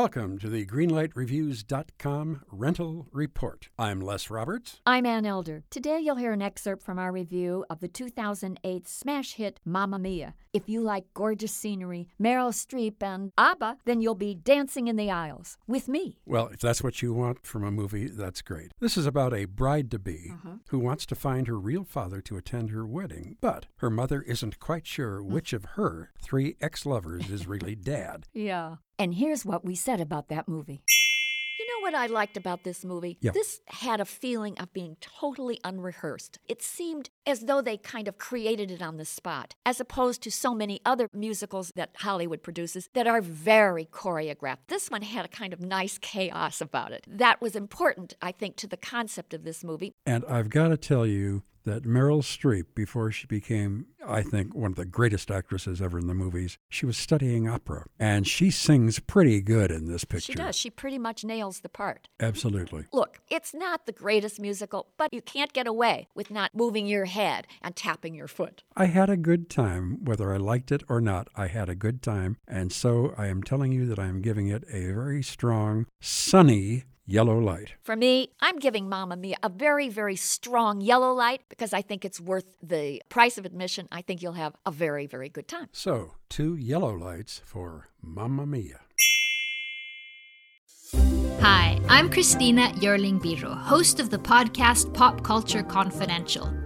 Welcome to the GreenlightReviews.com Rental Report. I'm Les Roberts. I'm Ann Elder. Today you'll hear an excerpt from our review of the 2008 smash hit Mamma Mia. If you like gorgeous scenery, Meryl Streep, and ABBA, then you'll be dancing in the aisles with me. Well, if that's what you want from a movie, that's great. This is about a bride to be Uh-huh. who wants to find her real father to attend her wedding, but her mother isn't quite sure which of her three ex lovers is really dad. Yeah. And here's what we said about that movie. You know what I liked about this movie? Yeah. This had a feeling of being totally unrehearsed. It seemed as though they kind of created it on the spot, as opposed to so many other musicals that Hollywood produces that are very choreographed. This one had a kind of nice chaos about it. That was important, I think, to the concept of this movie. And I've got to tell you that Meryl Streep, before she became, I think, one of the greatest actresses ever in the movies, she was studying opera. And she sings pretty good in this picture. She does. She pretty much nails the part. Absolutely. Look, it's not the greatest musical, but you can't get away with not moving your head and tapping your foot. I had a good time, whether I liked it or not. I had a good time, and so I am telling you that I am giving it a very strong, sunny yellow light. For me, I'm giving Mamma Mia a very, very strong yellow light because I think it's worth the price of admission. I think you'll have a very, very good time. So, two yellow lights for Mamma Mia. Hi, I'm Christina Yerling Biro, host of the podcast Pop Culture Confidential.